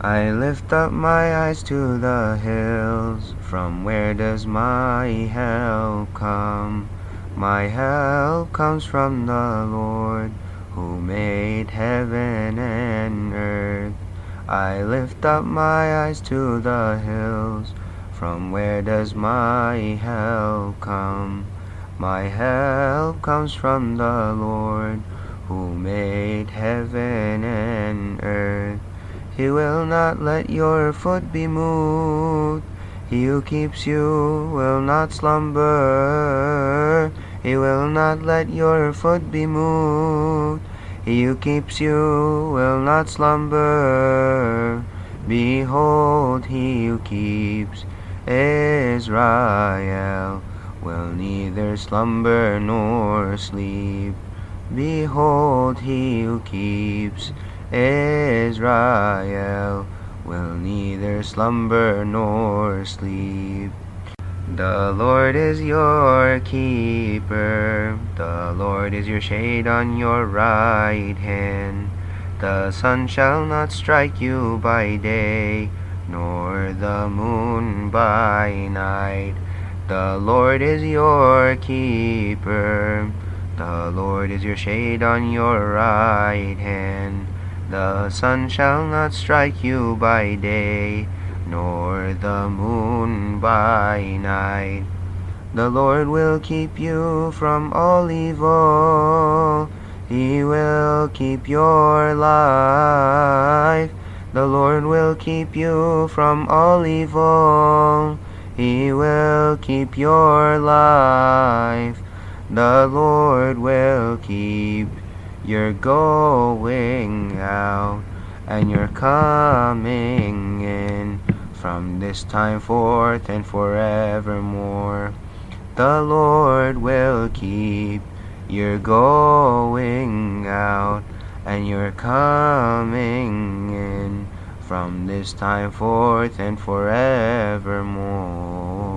I lift up my eyes to the hills. From where does my help come? My help comes from the Lord who made heaven and earth. I lift up my eyes to the hills. From where does my help come? My help comes from the Lord who made heaven and earth. He will not let your foot be moved. He who keeps you will not slumber. He will not let your foot be moved. He who keeps you will not slumber. Behold, he who keeps Israel will neither slumber nor sleep. Behold, he who keeps Israel will neither slumber nor sleep. The Lord is your keeper, the Lord is your shade on your right hand. The sun shall not strike you by day, nor the moon by night. The Lord is your keeper, the Lord is your shade on your right hand. The sun shall not strike you by day, nor the moon by night. The Lord will keep you from all evil. He will keep your life. The Lord will keep you from all evil. He will keep your life. The Lord will keep your going out and your coming in from this time forth and forevermore. The Lord will keep your going out and your coming in from this time forth and forevermore.